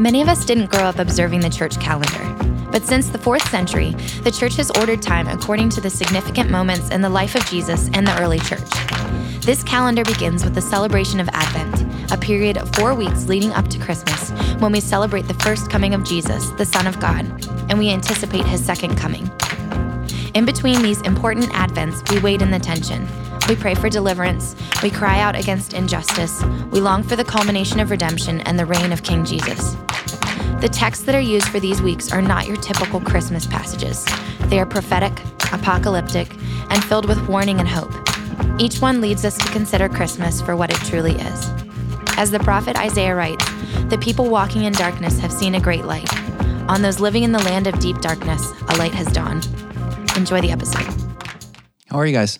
Many of us didn't grow up observing the church calendar, but since the fourth century, the church has ordered time according to the significant moments in the life of Jesus and the early church. This calendar begins with the celebration of Advent, a period of four weeks leading up to Christmas, when we celebrate the first coming of Jesus, the Son of God, and we anticipate his second coming. In between these important Advents, we wait in the tension. We pray for deliverance, we cry out against injustice, we long for the culmination of redemption and the reign of King Jesus. The texts that are used for these weeks are not your typical Christmas passages. They are prophetic, apocalyptic, and filled with warning and hope. Each one leads us to consider Christmas for what it truly is. As the prophet Isaiah writes, the people walking in darkness have seen a great light. On those living in the land of deep darkness, a light has dawned. Enjoy the episode. How are you guys?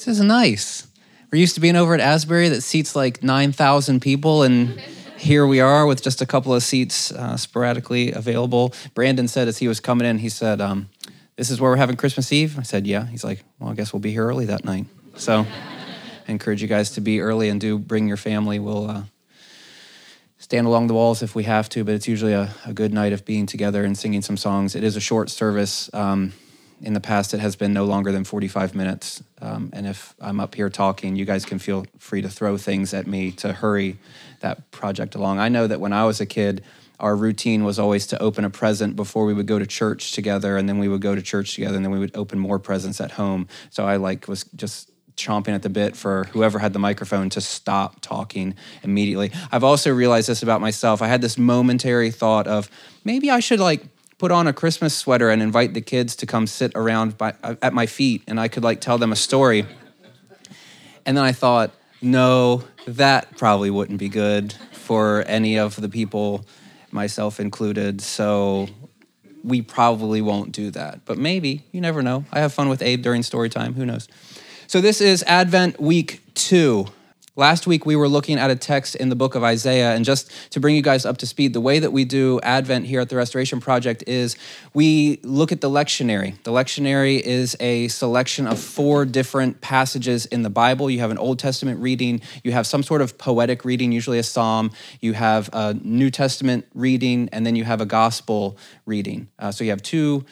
This is nice. We're used to being over at Asbury that seats like 9,000 people, and here we are with just a couple of seats uh, sporadically available. Brandon said as he was coming in, he said, um, This is where we're having Christmas Eve? I said, Yeah. He's like, Well, I guess we'll be here early that night. So I encourage you guys to be early and do bring your family. We'll uh, stand along the walls if we have to, but it's usually a, a, good night of being together and singing some songs. It is a short service. Um, in the past, it has been no longer than 45 minutes. Um, and if I'm up here talking, you guys can feel free to throw things at me to hurry that project along. I know that when I was a kid, our routine was always to open a present before we would go to church together, and then we would go to church together, and then we would open more presents at home. So I like was just chomping at the bit for whoever had the microphone to stop talking immediately. I've also realized this about myself. I had this momentary thought of maybe I should like put on a Christmas sweater and invite the kids to come sit around by, uh, at my feet and I could like tell them a story. And then I thought, no, that probably wouldn't be good for any of the people, myself included. So we probably won't do that. But maybe, you never know. I have fun with Abe during story time. Who knows? So this is Advent week two. Last week, we were looking at a text in the book of Isaiah. And just to bring you guys up to speed, the way that we do Advent here at the Restoration Project is we look at the lectionary. The lectionary is a selection of four different passages in the Bible. You have an Old Testament reading, you have some sort of poetic reading, usually a psalm, you have a New Testament reading, and then you have a gospel reading. Uh, so you have two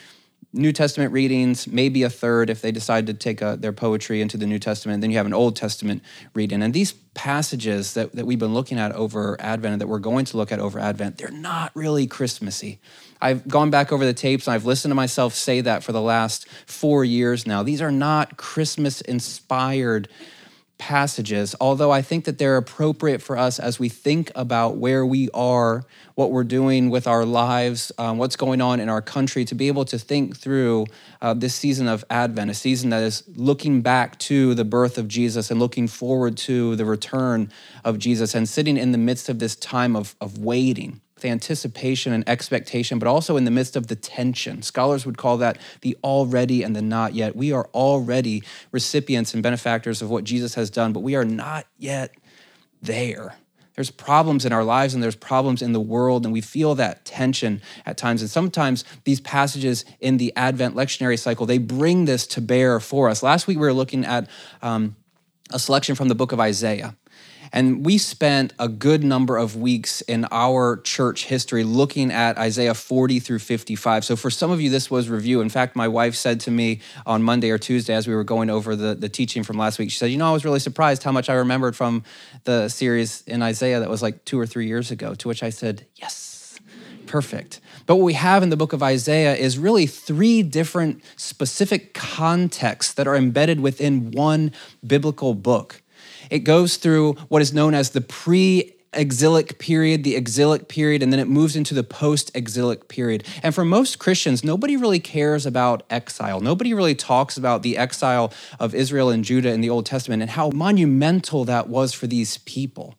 New Testament readings, maybe a third if they decide to take a, uh, their poetry into the New Testament. Then you have an Old Testament reading. And these passages that, that we've been looking at over Advent and that we're going to look at over Advent, they're not really Christmassy. I've gone back over the tapes and I've listened to myself say that for the last four years now. These are not Christmas inspired passages, although I think that they're appropriate for us as we think about where we are, what we're doing with our lives, um, what's going on in our country, to be able to think through uh, this season of Advent, a season that is looking back to the birth of Jesus and looking forward to the return of Jesus and sitting in the midst of this time of, of waiting the anticipation and expectation, but also in the midst of the tension. Scholars would call that the already and the not yet. We are already recipients and benefactors of what Jesus has done, but we are not yet there. There's problems in our lives and there's problems in the world, and we feel that tension at times. And sometimes these passages in the Advent lectionary cycle, they bring this to bear for us. Last week we were looking at um, a selection from the book of Isaiah. And we spent a good number of weeks in our church history looking at Isaiah 40 through 55. So for some of you, this was review. In fact, my wife said to me on Monday or Tuesday as we were going over the, the teaching from last week, she said, You know, I was really surprised how much I remembered from the series in Isaiah that was like two or three years ago. To which I said, Yes, perfect. But what we have in the book of Isaiah is really three different specific contexts that are embedded within one biblical book. It goes through what is known as the pre exilic period, the exilic period, and then it moves into the post exilic period. And for most Christians, nobody really cares about exile. Nobody really talks about the exile of Israel and Judah in the Old Testament and how monumental that was for these people.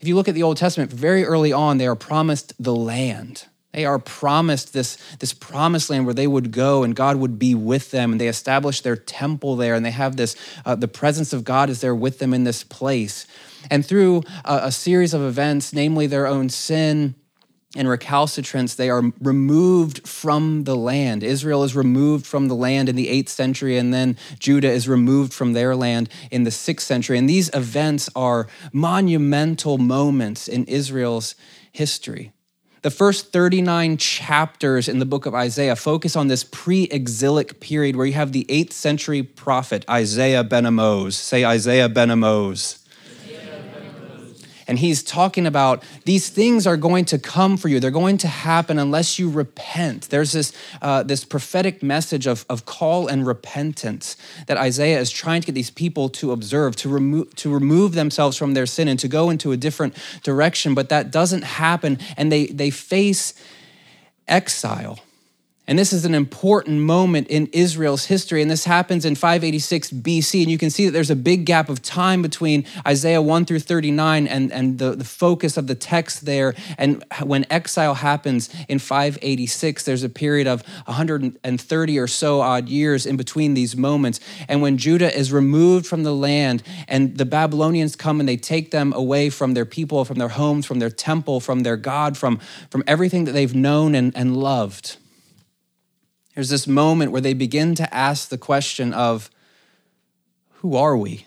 If you look at the Old Testament, very early on, they are promised the land. They are promised this, this promised land where they would go and God would be with them. And they establish their temple there and they have this, uh, the presence of God is there with them in this place. And through a, a series of events, namely their own sin, and recalcitrance, they are removed from the land. Israel is removed from the land in the 8th century, and then Judah is removed from their land in the 6th century. And these events are monumental moments in Israel's history. The first 39 chapters in the book of Isaiah focus on this pre exilic period where you have the 8th century prophet Isaiah ben Amoz. Say Isaiah ben Amoz and he's talking about these things are going to come for you. They're going to happen unless you repent. There's this, uh, this prophetic message of, of call and repentance that Isaiah is trying to get these people to observe, to remove, to remove themselves from their sin and to go into a different direction. But that doesn't happen, and they, they face exile. And this is an important moment in Israel's history. And this happens in 586 BC. And you can see that there's a big gap of time between Isaiah 1 through 39 and, and the, the focus of the text there. And when exile happens in 586, there's a period of 130 or so odd years in between these moments. And when Judah is removed from the land and the Babylonians come and they take them away from their people, from their homes, from their temple, from their God, from, from everything that they've known and, and loved there's this moment where they begin to ask the question of who are we?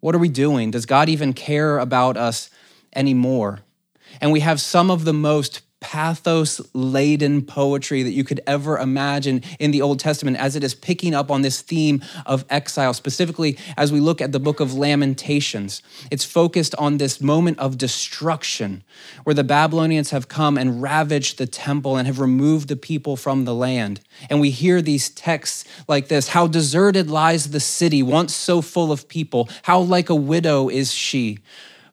What are we doing? Does God even care about us anymore? And we have some of the most pathos laden poetry that you could ever imagine in the Old Testament as it is picking up on this theme of exile, specifically as we look at the book of Lamentations. It's focused on this moment of destruction where the Babylonians have come and ravaged the temple and have removed the people from the land. And we hear these texts like this How deserted lies the city, once so full of people. How like a widow is she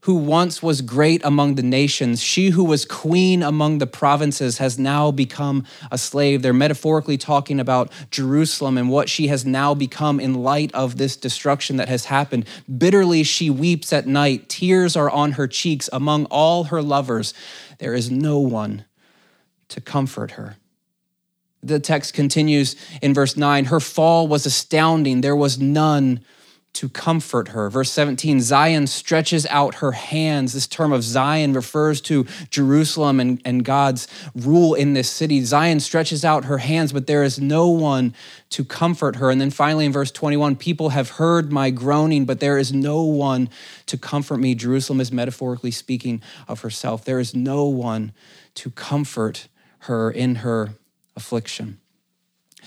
who once was great among the nations, she who was queen among the provinces, has now become a slave. They're metaphorically talking about Jerusalem and what she has now become in light of this destruction that has happened. Bitterly she weeps at night, tears are on her cheeks. Among all her lovers, there is no one to comfort her. The text continues in verse 9 Her fall was astounding, there was none to comfort her. Verse 17 Zion stretches out her hands. This term of Zion refers to Jerusalem and, and God's rule in this city. Zion stretches out her hands, but there is no one to comfort her. And then finally in verse 21 people have heard my groaning, but there is no one to comfort me. Jerusalem is metaphorically speaking of herself. There is no one to comfort her in her affliction.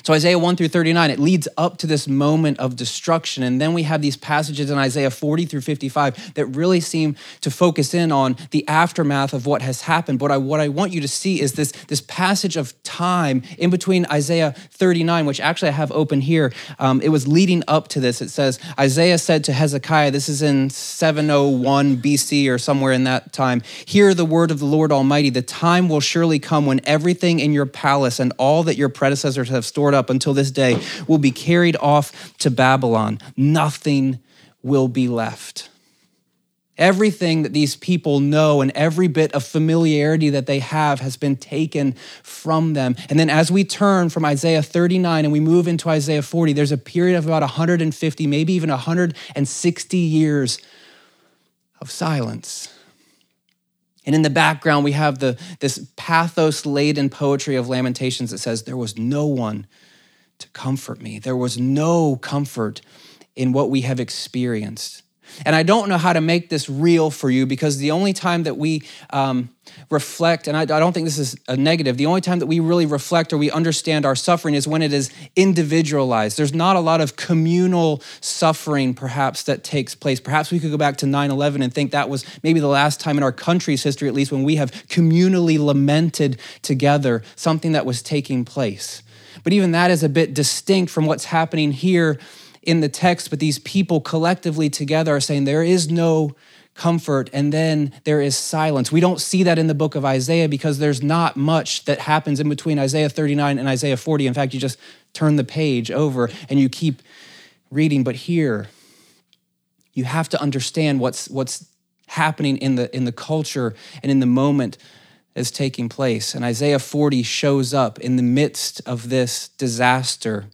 So, Isaiah 1 through 39, it leads up to this moment of destruction. And then we have these passages in Isaiah 40 through 55 that really seem to focus in on the aftermath of what has happened. But I, what I want you to see is this, this passage of time in between Isaiah 39, which actually I have open here. Um, it was leading up to this. It says, Isaiah said to Hezekiah, this is in 701 BC or somewhere in that time, Hear the word of the Lord Almighty. The time will surely come when everything in your palace and all that your predecessors have stored up until this day will be carried off to Babylon. Nothing will be left. Everything that these people know and every bit of familiarity that they have has been taken from them. And then as we turn from Isaiah 39 and we move into Isaiah 40, there's a period of about 150, maybe even 160 years of silence. And in the background, we have the, this pathos laden poetry of Lamentations that says, There was no one to comfort me. There was no comfort in what we have experienced. And I don't know how to make this real for you because the only time that we um, reflect, and I, I, don't think this is a negative, the only time that we really reflect or we understand our suffering is when it is individualized. There's not a lot of communal suffering, perhaps, that takes place. Perhaps we could go back to 9 11 and think that was maybe the last time in our country's history, at least, when we have communally lamented together something that was taking place. But even that is a bit distinct from what's happening here in the text. But these people collectively together are saying there is no comfort and then there is silence. We don't see that in the book of Isaiah because there's not much that happens in between Isaiah 39 and Isaiah 40. In fact, you just turn the page over and you keep reading. But here, you have to understand what's, what's happening in the, in the culture and in the moment is taking place. And Isaiah 40 shows up in the midst of this disaster,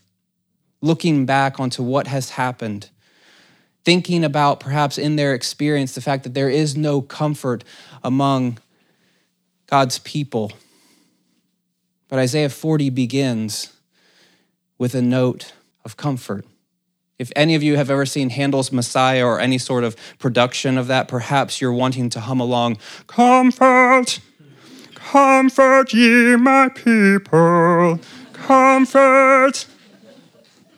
looking back onto what has happened, thinking about perhaps in their experience the fact that there is no comfort among God's people. But Isaiah 40 begins with a note of comfort. If any of you have ever seen Handel's Messiah or any sort of production of that, perhaps you're wanting to hum along, Comfort, comfort ye my people, comfort.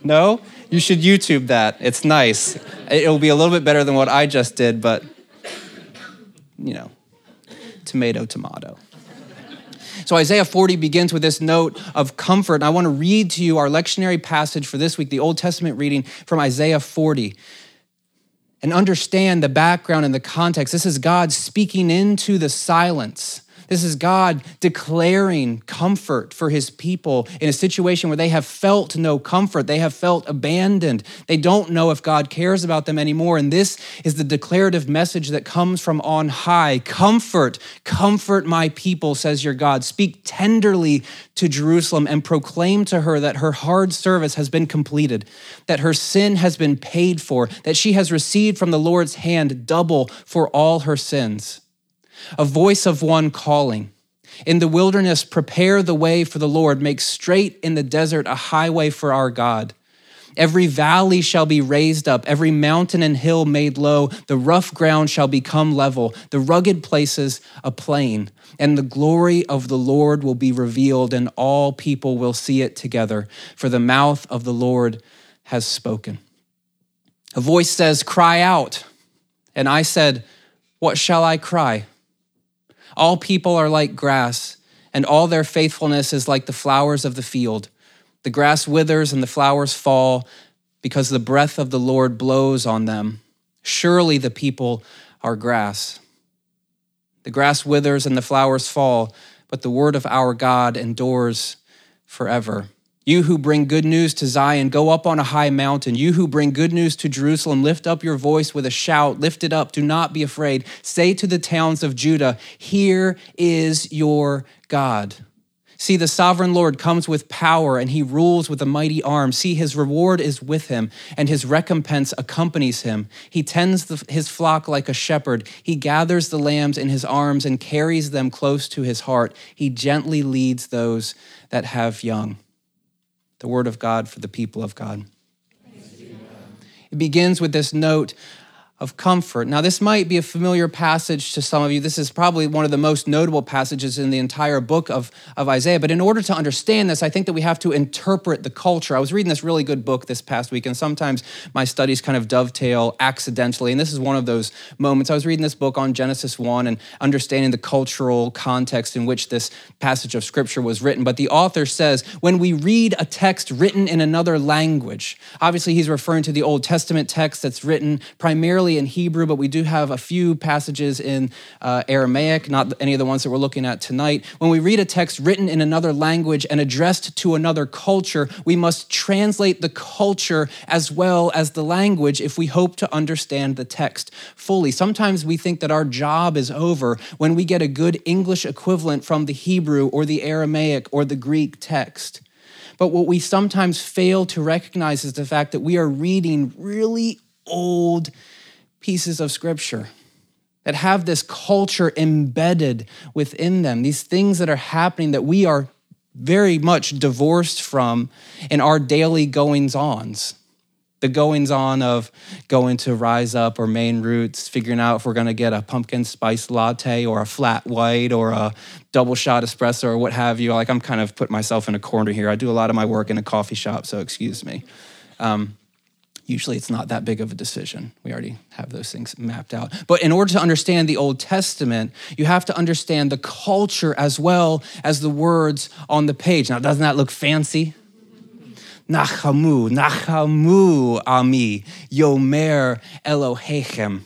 No? You should YouTube that. It's nice. It'll be a little bit better than what I just did, but, you know, tomato, tomato. So Isaiah 40 begins with this note of comfort. And I want to read to you our lectionary passage for this week, the Old Testament reading from Isaiah 40. And understand the background and the context. This is God speaking into the silence this is God declaring comfort for his people in a situation where they have felt no comfort. They have felt abandoned. They don't know if God cares about them anymore. And this is the declarative message that comes from on high Comfort, comfort my people, says your God. Speak tenderly to Jerusalem and proclaim to her that her hard service has been completed, that her sin has been paid for, that she has received from the Lord's hand double for all her sins a voice of one calling. In the wilderness, prepare the way for the Lord, make straight in the desert a highway for our God. Every valley shall be raised up, every mountain and hill made low. The rough ground shall become level, the rugged places a plain. And the glory of the Lord will be revealed, and all people will see it together, for the mouth of the Lord has spoken. A voice says, Cry out. And I said, What shall I cry? All people are like grass, and all their faithfulness is like the flowers of the field. The grass withers and the flowers fall because the breath of the Lord blows on them. Surely the people are grass. The grass withers and the flowers fall, but the word of our God endures forever. You who bring good news to Zion, go up on a high mountain. You who bring good news to Jerusalem, lift up your voice with a shout. Lift it up. Do not be afraid. Say to the towns of Judah, Here is your God. See, the sovereign Lord comes with power and he rules with a mighty arm. See, his reward is with him and his recompense accompanies him. He tends the, his flock like a shepherd. He gathers the lambs in his arms and carries them close to his heart. He gently leads those that have young the word of God for the people of God. It begins with this note of comfort. Now, this might be a familiar passage to some of you. This is probably one of the most notable passages in the entire book of, of Isaiah. But in order to understand this, I think that we have to interpret the culture. I was reading this really good book this past week, and sometimes my studies kind of dovetail accidentally. And this is one of those moments. I was reading this book on Genesis 1 and understanding the cultural context in which this passage of scripture was written. But the author says when we read a text written in another language, obviously he's referring to the Old Testament text that's written primarily in Hebrew, but we do have a few passages in uh, Aramaic, not any of the ones that we're looking at tonight. When we read a text written in another language and addressed to another culture, we must translate the culture as well as the language if we hope to understand the text fully. Sometimes we think that our job is over when we get a good English equivalent from the Hebrew or the Aramaic or the Greek text. But what we sometimes fail to recognize is the fact that we are reading really old pieces of scripture that have this culture embedded within them, these things that are happening that we are very much divorced from in our daily goings ons. The goings on of going to Rise Up or Main Roots, figuring out if we're going to get a pumpkin spice latte or a flat white or a double shot espresso or what have you. Like, I'm kind of putting myself in a corner here. I do a lot of my work in a coffee shop, so excuse me. Um, usually it's not that big of a decision. We already have those things mapped out. But in order to understand the Old Testament, you have to understand the culture as well as the words on the page. Now, doesn't that look fancy? Nachamu, Nachamu Ami, Yomer Elohechem.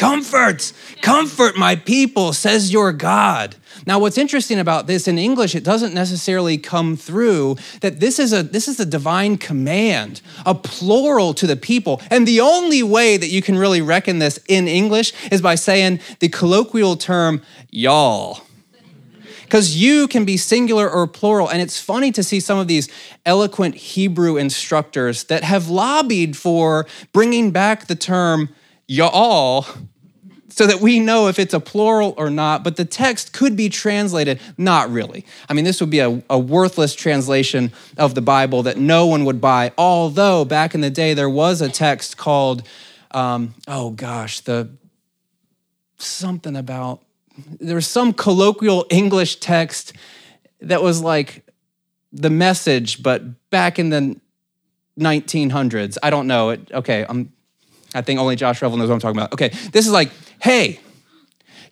Comfort, comfort my people, says your God. Now, what's interesting about this in English, it doesn't necessarily come through that this is a this is a divine command, a plural to the people. And the only way that you can really reckon this in English is by saying the colloquial term y'all because you can be singular or plural. And it's funny to see some of these eloquent Hebrew instructors that have lobbied for bringing back the term y'all so that we know if it's a plural or not, but the text could be translated not really. I mean, this would be a, a, worthless translation of the Bible that no one would buy, although back in the day there was a text called, um, oh gosh, the something about, there was some colloquial English text that was like the message, but back in the 1900s. I don't know. It, okay, I'm, I think only Josh Revel knows what I'm talking about. Okay, this is like, hey,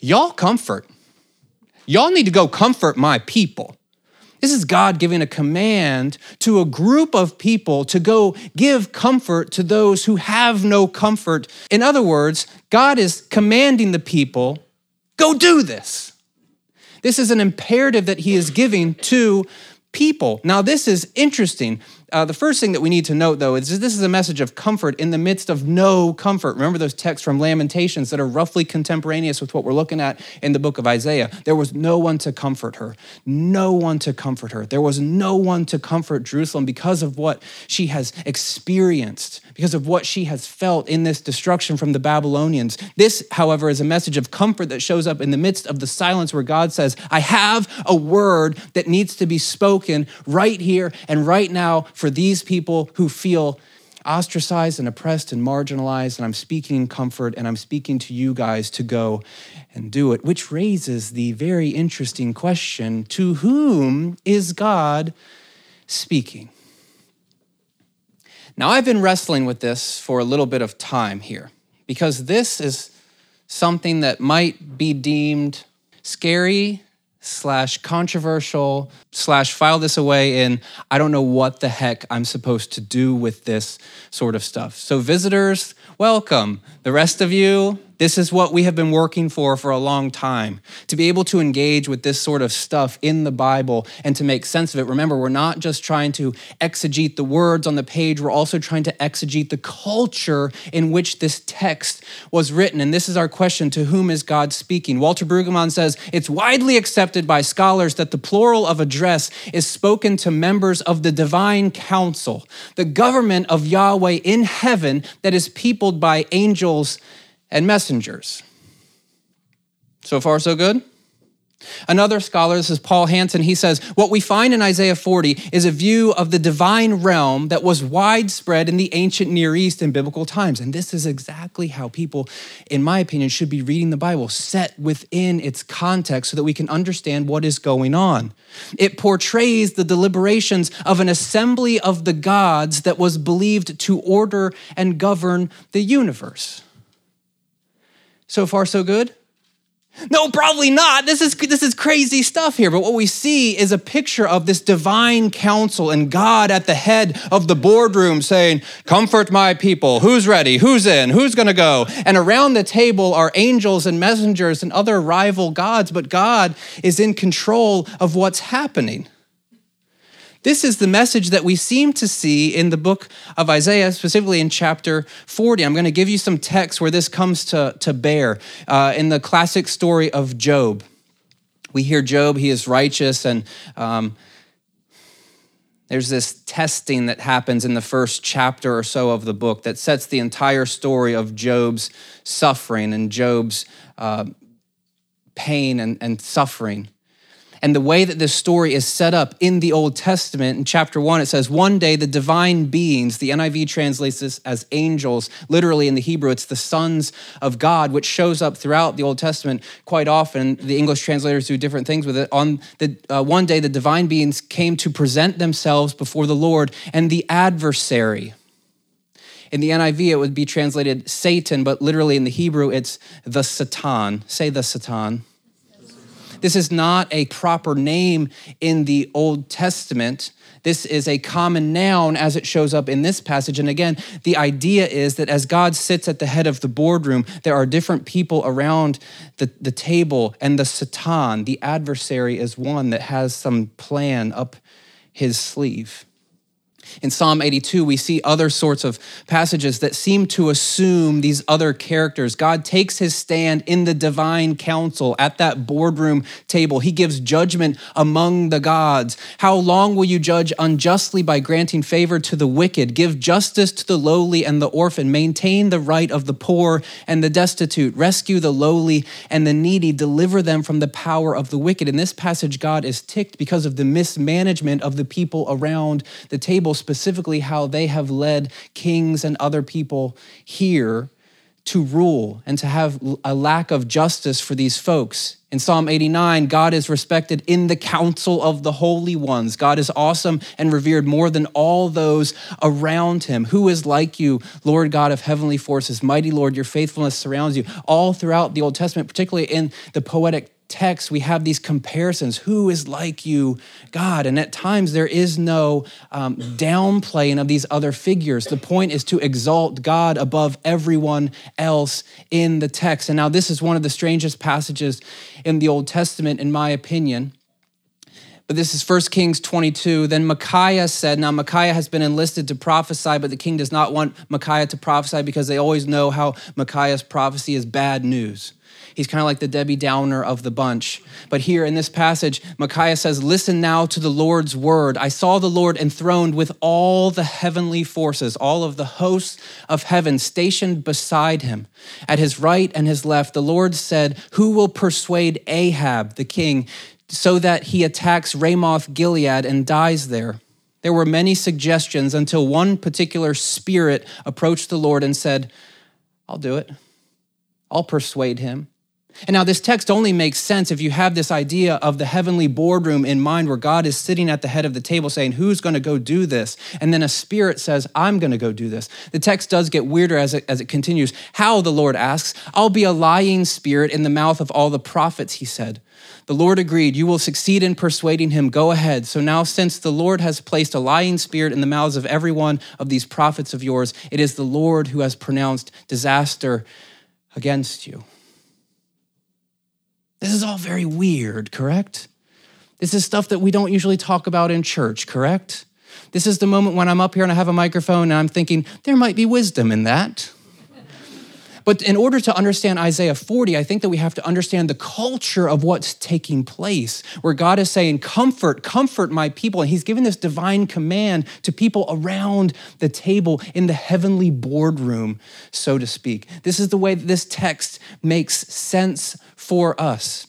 y'all comfort. Y'all need to go comfort my people. This is God giving a command to a group of people to go give comfort to those who have no comfort. In other words, God is commanding the people, go do this. This is an imperative that He is giving to people. Now, this is interesting uh, the first thing that we need to note, though, is this is a message of comfort in the midst of no comfort. Remember those texts from Lamentations that are roughly contemporaneous with what we're looking at in the book of Isaiah. There was no one to comfort her, no one to comfort her. There was no one to comfort Jerusalem because of what she has experienced, because of what she has felt in this destruction from the Babylonians. This, however, is a message of comfort that shows up in the midst of the silence where God says, I have a word that needs to be spoken right here and right now for these people who feel ostracized and oppressed and marginalized. And I'm speaking in comfort and I'm speaking to you guys to go and do it, which raises the very interesting question to whom is God speaking? Now, I've been wrestling with this for a little bit of time here because this is something that might be deemed scary slash controversial slash file this away in I don't know what the heck I'm supposed to do with this sort of stuff. So, visitors, welcome. The rest of you, this is what we have been working for for a long time to be able to engage with this sort of stuff in the Bible and to make sense of it. Remember, we're not just trying to exegete the words on the page, we're also trying to exegete the culture in which this text was written. And this is our question to whom is God speaking? Walter Brueggemann says it's widely accepted by scholars that the plural of address is spoken to members of the divine council, the government of Yahweh in heaven that is peopled by angels and messengers. So far, so good? Another scholar, this is Paul Hanson, he says, What we find in Isaiah 40 is a view of the divine realm that was widespread in the ancient Near East in biblical times. And this is exactly how people, in my opinion, should be reading the Bible, set within its context so that we can understand what is going on. It portrays the deliberations of an assembly of the gods that was believed to order and govern the universe. So far, so good? No, probably not. This is, this is crazy stuff here. But what we see is a picture of this divine council and God at the head of the boardroom saying, Comfort my people. Who's ready? Who's in? Who's going to go? And around the table are angels and messengers and other rival gods, but God is in control of what's happening. This is the message that we seem to see in the book of Isaiah, specifically in chapter 40. I'm going to give you some text where this comes to, to bear. Uh, in the classic story of Job, we hear Job, he is righteous, and um, there's this testing that happens in the first chapter or so of the book that sets the entire story of Job's suffering and Job's uh, pain and, and suffering. And the way that this story is set up in the Old Testament, in chapter one, it says, One day the divine beings, the NIV translates this as angels. Literally in the Hebrew, it's the sons of God, which shows up throughout the Old Testament quite often. The English translators do different things with it. On the uh, one day, the divine beings came to present themselves before the Lord, and the adversary, in the NIV, it would be translated Satan, but literally in the Hebrew, it's the Satan. Say the Satan. This is not a proper name in the Old Testament. This is a common noun as it shows up in this passage. And again, the idea is that as God sits at the head of the boardroom, there are different people around the, the table, and the Satan, the adversary, is one that has some plan up his sleeve. In Psalm 82, we see other sorts of passages that seem to assume these other characters. God takes his stand in the divine council at that boardroom table. He gives judgment among the gods. How long will you judge unjustly by granting favor to the wicked? Give justice to the lowly and the orphan. Maintain the right of the poor and the destitute. Rescue the lowly and the needy. Deliver them from the power of the wicked. In this passage, God is ticked because of the mismanagement of the people around the table specifically how they have led kings and other people here to rule and to have a lack of justice for these folks. In Psalm 89, God is respected in the council of the holy ones. God is awesome and revered more than all those around him. Who is like you, Lord God of heavenly forces? Mighty Lord, your faithfulness surrounds you. All throughout the Old Testament, particularly in the poetic text, we have these comparisons. Who is like you, God? And at times there is no um, downplaying of these other figures. The point is to exalt God above everyone else in the text. And now, this is one of the strangest passages in the Old Testament, in my opinion. But this is 1 Kings 22. Then Micaiah said, Now Micaiah has been enlisted to prophesy, but the king does not want Micaiah to prophesy because they always know how Micaiah's prophecy is bad news. He's kind of like the Debbie Downer of the bunch. But here in this passage, Micaiah says, Listen now to the Lord's word. I saw the Lord enthroned with all the heavenly forces, all of the hosts of heaven stationed beside him. At his right and his left, the Lord said, Who will persuade Ahab, the king, so that he attacks Ramoth Gilead and dies there? There were many suggestions until one particular spirit approached the Lord and said, I'll do it. I'll persuade him. And now, this text only makes sense if you have this idea of the heavenly boardroom in mind where God is sitting at the head of the table saying, Who's going to go do this? And then a spirit says, I'm going to go do this. The text does get weirder as it, as it continues. How, the Lord asks, I'll be a lying spirit in the mouth of all the prophets, he said. The Lord agreed, You will succeed in persuading him. Go ahead. So now, since the Lord has placed a lying spirit in the mouths of every one of these prophets of yours, it is the Lord who has pronounced disaster against you. This is all very weird, correct? This is stuff that we don't usually talk about in church, correct? This is the moment when I'm up here and I have a microphone and I'm thinking, there might be wisdom in that. But in order to understand Isaiah 40, I think that we have to understand the culture of what's taking place, where God is saying, Comfort, comfort my people. And He's given this divine command to people around the table in the heavenly boardroom, so to speak. This is the way that this text makes sense for us,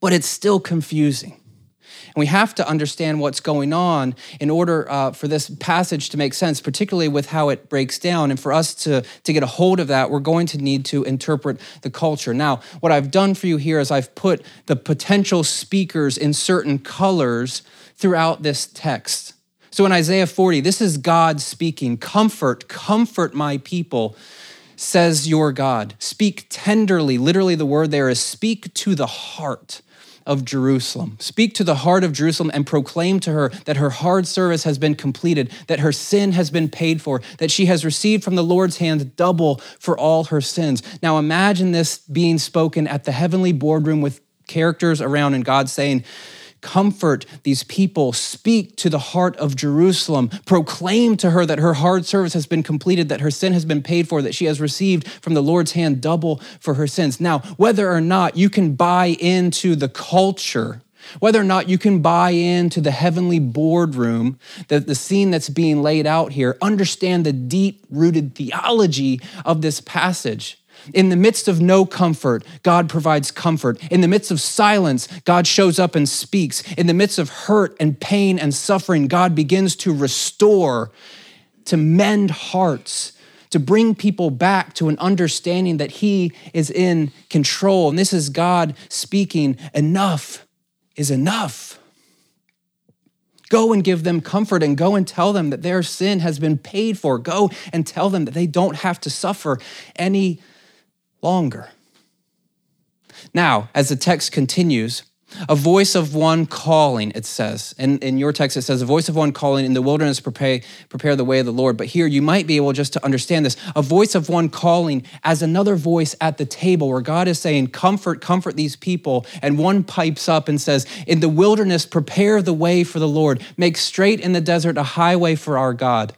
but it's still confusing. And we have to understand what's going on in order uh, for this passage to make sense, particularly with how it breaks down. And for us to, to get a hold of that, we're going to need to interpret the culture. Now, what I've done for you here is I've put the potential speakers in certain colors throughout this text. So in Isaiah 40, this is God speaking Comfort, comfort my people says your God. Speak tenderly. Literally, the word there is speak to the heart of Jerusalem. Speak to the heart of Jerusalem and proclaim to her that her hard service has been completed, that her sin has been paid for, that she has received from the Lord's hand double for all her sins. Now imagine this being spoken at the heavenly boardroom with characters around and God saying, Comfort these people. Speak to the heart of Jerusalem. Proclaim to her that her hard service has been completed, that her sin has been paid for, that she has received from the Lord's hand double for her sins. Now, whether or not you can buy into the culture, whether or not you can buy into the heavenly boardroom, the, the scene that's being laid out here, understand the deep rooted theology of this passage. In the midst of no comfort, God provides comfort. In the midst of silence, God shows up and speaks. In the midst of hurt and pain and suffering, God begins to restore, to mend hearts, to bring people back to an understanding that He is in control. And this is God speaking, enough is enough. Go and give them comfort and go and tell them that their sin has been paid for. Go and tell them that they don't have to suffer any longer. Now, as the text continues, A voice of one calling, it says. And in your text, it says, a voice of one calling in the wilderness, prepare, prepare the way of the Lord. But here, you might be able just to understand this a voice of one calling as another voice at the table, where God is saying, Comfort, comfort these people. And one pipes up and says, In the wilderness, prepare the way for the Lord, make straight in the desert a highway for our God.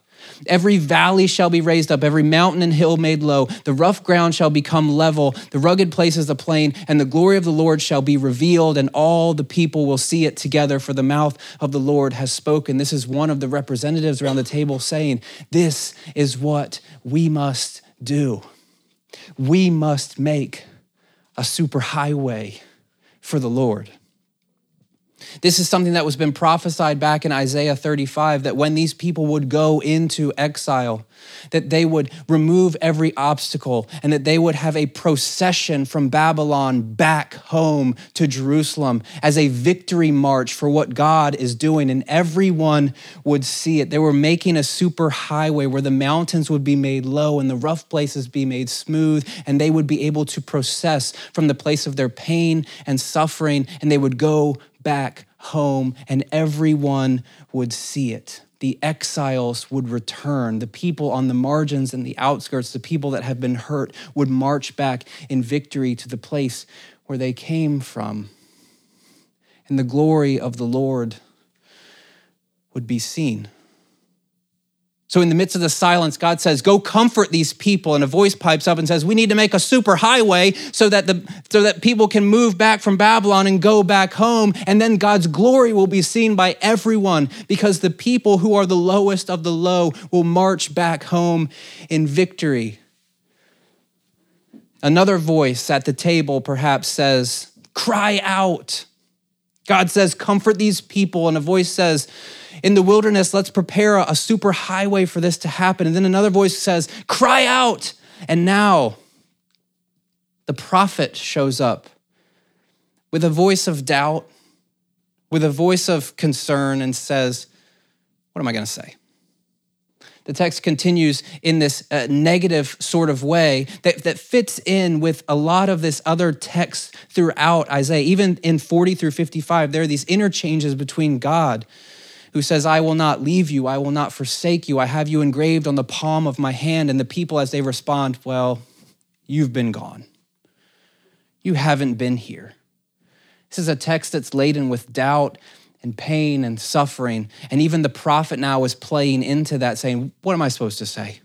Every valley shall be raised up, every mountain and hill made low. The rough ground shall become level, the rugged places a plain, and the glory of the Lord shall be revealed, and all the people will see it together, for the mouth of the Lord has spoken. This is one of the representatives around the table saying, This is what we must do. We must make a superhighway for the Lord. This is something that was been prophesied back in Isaiah 35 that when these people would go into exile, that they would remove every obstacle and that they would have a procession from Babylon back home to Jerusalem as a victory march for what God is doing and everyone would see it. They were making a super highway where the mountains would be made low and the rough places be made smooth and they would be able to process from the place of their pain and suffering and they would go back home and everyone would see it. The exiles would return. The people on the margins and the outskirts, the people that have been hurt, would march back in victory to the place where they came from. And the glory of the Lord would be seen. So, in the midst of the silence, God says, Go comfort these people. And a voice pipes up and says, We need to make a super highway so that, the, so that people can move back from Babylon and go back home. And then God's glory will be seen by everyone because the people who are the lowest of the low will march back home in victory. Another voice at the table perhaps says, Cry out. God says, Comfort these people. And a voice says, in the wilderness, let's prepare a super highway for this to happen. And then another voice says, Cry out. And now the prophet shows up with a voice of doubt, with a voice of concern, and says, What am I going to say? The text continues in this uh, negative sort of way that, that fits in with a lot of this other text throughout Isaiah. Even in 40 through 55, there are these interchanges between God who says, I will not leave you, I will not forsake you, I have you engraved on the palm of my hand. And the people, as they respond, Well, you've been gone. You haven't been here. This is a text that's laden with doubt and pain and suffering. And even the prophet now is playing into that, saying, What am I supposed to say?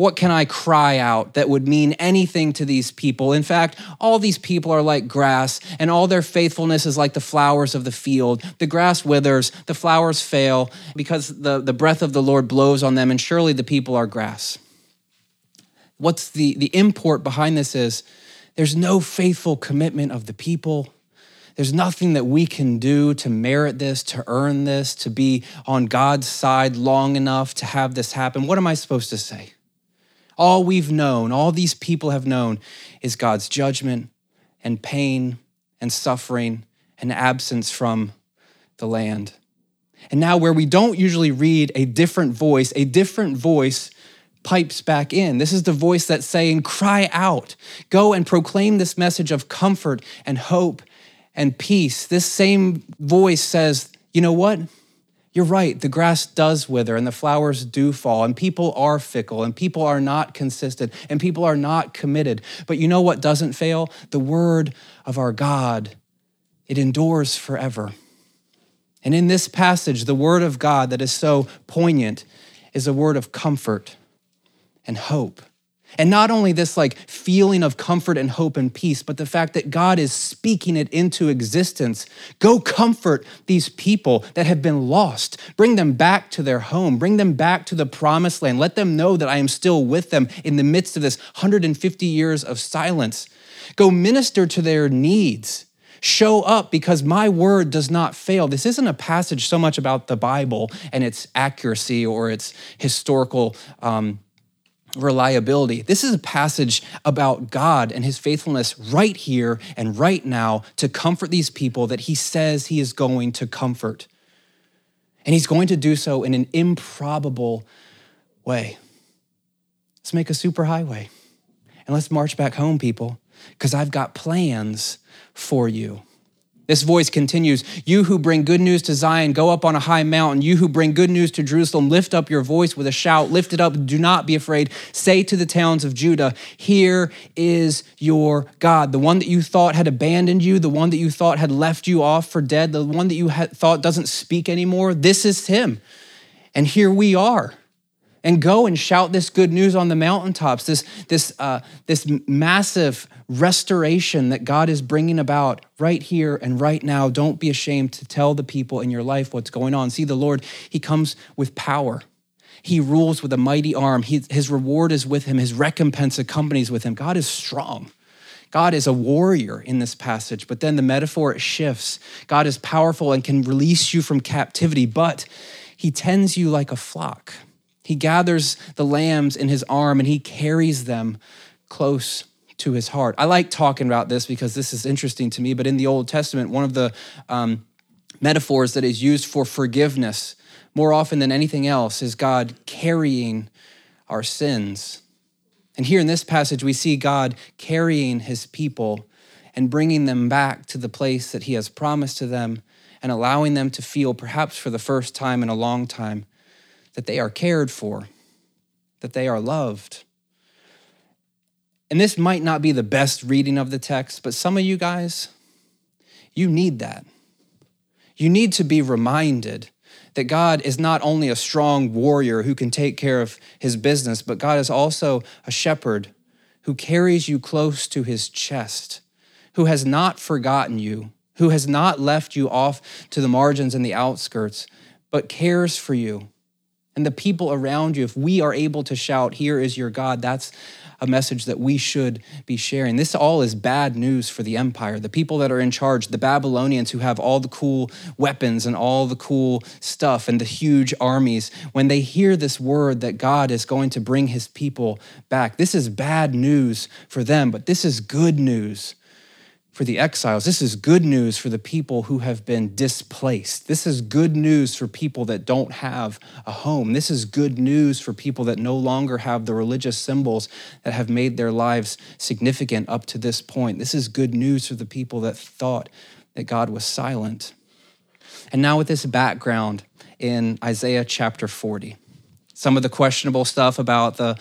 What can I cry out that would mean anything to these people? In fact, all these people are like grass, and all their faithfulness is like the flowers of the field. The grass withers, the flowers fail, because the, the breath of the Lord blows on them, and surely the people are grass. What's the, the import behind this is there's no faithful commitment of the people. There's nothing that we can do to merit this, to earn this, to be on God's side long enough to have this happen. What am I supposed to say? All we've known, all these people have known, is God's judgment and pain and suffering and absence from the land. And now, where we don't usually read a different voice, a different voice pipes back in. This is the voice that's saying, Cry out, go and proclaim this message of comfort and hope and peace. This same voice says, You know what? You're right, the grass does wither and the flowers do fall, and people are fickle, and people are not consistent, and people are not committed. But you know what doesn't fail? The word of our God. It endures forever. And in this passage, the word of God that is so poignant is a word of comfort and hope. And not only this like feeling of comfort and hope and peace, but the fact that God is speaking it into existence. Go comfort these people that have been lost. Bring them back to their home. Bring them back to the promised land. Let them know that I am still with them in the midst of this 150 years of silence. Go minister to their needs. Show up because my word does not fail. This isn't a passage so much about the Bible and its accuracy or its historical um, reliability. This is a passage about God and his faithfulness right here and right now to comfort these people that he says he is going to comfort. And he's going to do so in an improbable way. Let's make a super highway and let's march back home, people. because I've got plans for you. This voice continues You who bring good news to Zion, go up on a high mountain. You who bring good news to Jerusalem, lift up your voice with a shout. Lift it up. Do not be afraid. Say to the towns of Judah, Here is your God. The one that you thought had abandoned you, the one that you thought had left you off for dead, the one that you thought doesn't speak anymore. This is him. And here we are and go and shout this good news on the mountaintops this this uh, this massive restoration that god is bringing about right here and right now. Don't be ashamed to tell the people in your life what's going on. See the lord he comes with power. He rules with a mighty arm. He, his reward is with him. His recompense accompanies with him. God is strong. God is a warrior in this passage, but then the metaphor it shifts. God is powerful and can release you from captivity, but he tends you like a flock. He gathers the lambs in his arm and he carries them close to his heart. I like talking about this because this is interesting to me, but in the Old Testament, one of the um, metaphors that is used for forgiveness more often than anything else is God carrying our sins. And here in this passage, we see God carrying his people and bringing them back to the place that he has promised to them and allowing them to feel, perhaps for the first time in a long time, that they are cared for, that they are loved. And this might not be the best reading of the text, but some of you guys, you need that. You need to be reminded that God is not only a strong warrior who can take care of his business, but God is also a shepherd who carries you close to his chest, who has not forgotten you, who has not left you off to the margins and the outskirts, but cares for you and the people around you, if we are able to shout, Here is your God, that's a message that we should be sharing. This all is bad news for the empire. The people that are in charge, the Babylonians who have all the cool weapons and all the cool stuff and the huge armies, when they hear this word that God is going to bring his people back, this is bad news for them, but this is good news for the exiles. This is good news for the people who have been displaced. This is good news for people that don't have a home. This is good news for people that no longer have the religious symbols that have made their lives significant up to this point. This is good news for the people that thought that God was silent. And now, with this background in Isaiah chapter 40, some of the questionable stuff about the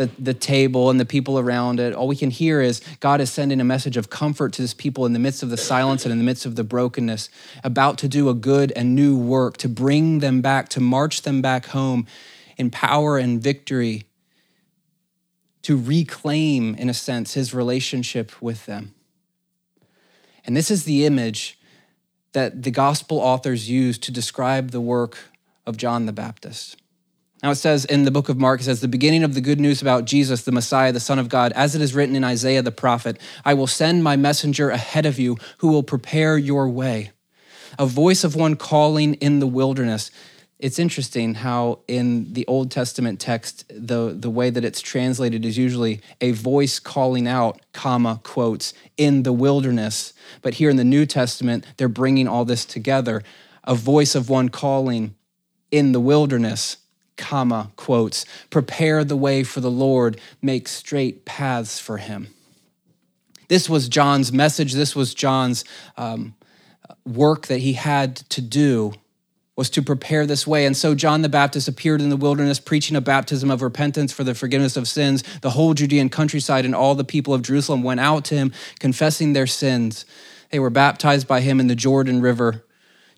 the, the table and the people around it, all we can hear is God is sending a message of comfort to this people in the midst of the silence and in the midst of the brokenness, about to do a good and new work, to bring them back, to march them back home in power and victory, to reclaim, in a sense, his relationship with them. And this is the image that the gospel authors use to describe the work of John the Baptist. Now it says in the book of Mark, it says, the beginning of the good news about Jesus, the Messiah, the Son of God, as it is written in Isaiah the prophet, I will send my messenger ahead of you who will prepare your way. A voice of one calling in the wilderness. It's interesting how in the Old Testament text, the, the way that it's translated is usually a voice calling out, comma, quotes, in the wilderness. But here in the New Testament, they're bringing all this together. A voice of one calling in the wilderness comma, quotes, prepare the way for the Lord, make straight paths for him. This was John's message. This was John's um, work that he had to do was to prepare this way. And so John the Baptist appeared in the wilderness preaching a baptism of repentance for the forgiveness of sins. The whole Judean countryside and all the people of Jerusalem went out to him confessing their sins. They were baptized by him in the Jordan River.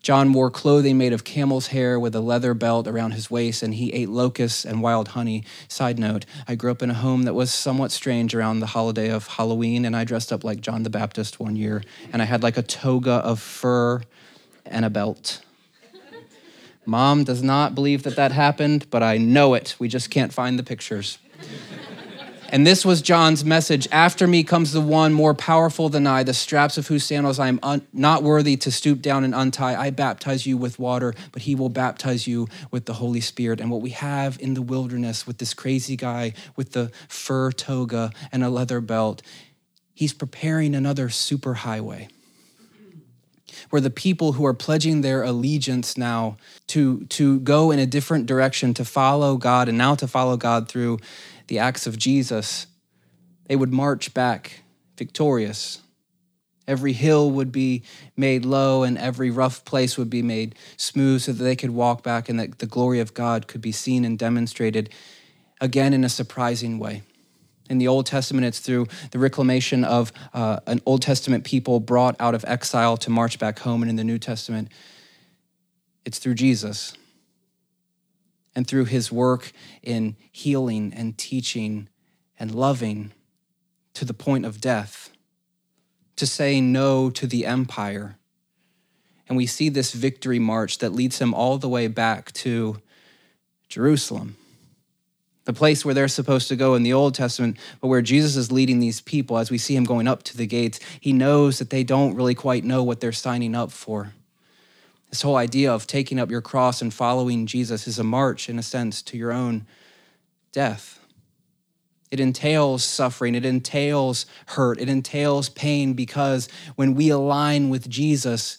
John wore clothing made of camel's hair with a leather belt around his waist, and he ate locusts and wild honey. Side note I grew up in a home that was somewhat strange around the holiday of Halloween, and I dressed up like John the Baptist one year, and I had like a toga of fur and a belt. Mom does not believe that that happened, but I know it. We just can't find the pictures. And this was John's message After me comes the one more powerful than I, the straps of whose sandals I am un- not worthy to stoop down and untie. I baptize you with water, but he will baptize you with the Holy Spirit. And what we have in the wilderness with this crazy guy with the fur toga and a leather belt, he's preparing another superhighway where the people who are pledging their allegiance now to, to go in a different direction, to follow God, and now to follow God through the acts of Jesus, they would march back victorious. Every hill would be made low and every rough place would be made smooth so that they could walk back and that the glory of God could be seen and demonstrated again in a surprising way. In the Old Testament, it's through the reclamation of uh, an Old Testament people brought out of exile to march back home. And in the New Testament, it's through Jesus and through his work in healing and teaching and loving to the point of death, to say no to the empire. And we see this victory march that leads him all the way back to Jerusalem, the place where they're supposed to go in the Old Testament, but where Jesus is leading these people as we see him going up to the gates. He knows that they don't really quite know what they're signing up for. This whole idea of taking up your cross and following Jesus is a march, in a sense, to your own death. It entails suffering, it entails hurt, it entails pain because when we align with Jesus,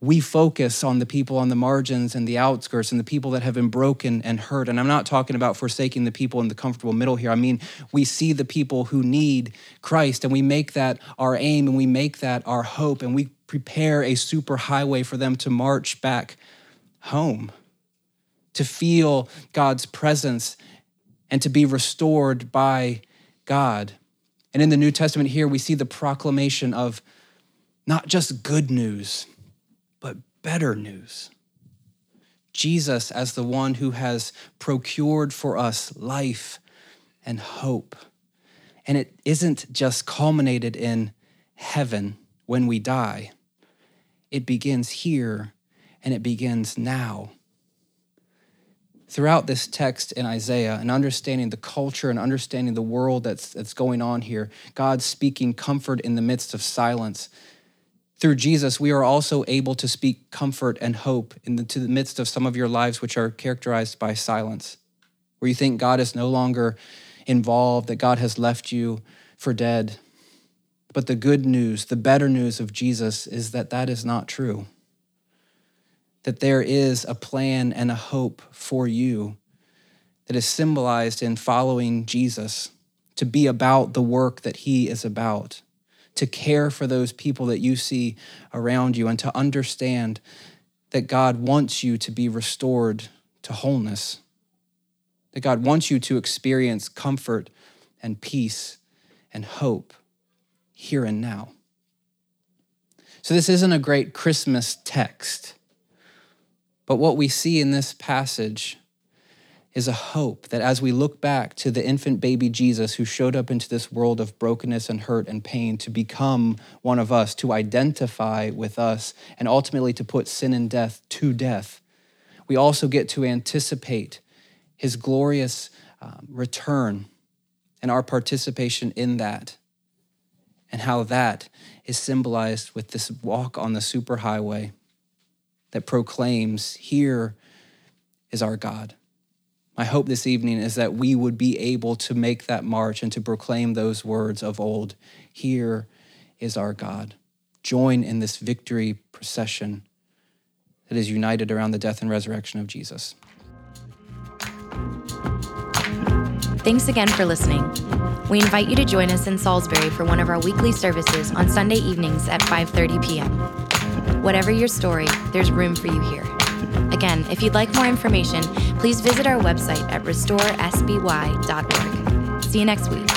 we focus on the people on the margins and the outskirts and the people that have been broken and hurt. And I'm not talking about forsaking the people in the comfortable middle here. I mean, we see the people who need Christ and we make that our aim and we make that our hope and we prepare a super highway for them to march back home, to feel God's presence and to be restored by God. And in the New Testament, here we see the proclamation of not just good news, but better news. Jesus as the one who has procured for us life and hope. And it isn't just culminated in heaven when we die, it begins here and it begins now throughout this text in Isaiah and understanding the culture and understanding the world that's, that's going on here, God speaking comfort in the midst of silence. Through Jesus, we are also able to speak comfort and hope into the, the midst of some of your lives which are characterized by silence, where you think God is no longer involved, that God has left you for dead. But the good news, the better news of Jesus is that that is not true. That there is a plan and a hope for you that is symbolized in following Jesus, to be about the work that he is about, to care for those people that you see around you, and to understand that God wants you to be restored to wholeness, that God wants you to experience comfort and peace and hope here and now. So, this isn't a great Christmas text. But what we see in this passage is a hope that as we look back to the infant baby Jesus who showed up into this world of brokenness and hurt and pain to become one of us, to identify with us, and ultimately to put sin and death to death, we also get to anticipate his glorious um, return and our participation in that, and how that is symbolized with this walk on the superhighway that proclaims, Here is our God. My hope this evening is that we would be able to make that march and to proclaim those words of old Here is our God. Join in this victory procession that is united around the death and resurrection of Jesus. Thanks again for listening. We invite you to join us in Salisbury for one of our weekly services on Sunday evenings at 5:30 p.m. Whatever your story, there's room for you here. Again, if you'd like more information, please visit our website at restoresby.org. See you next week.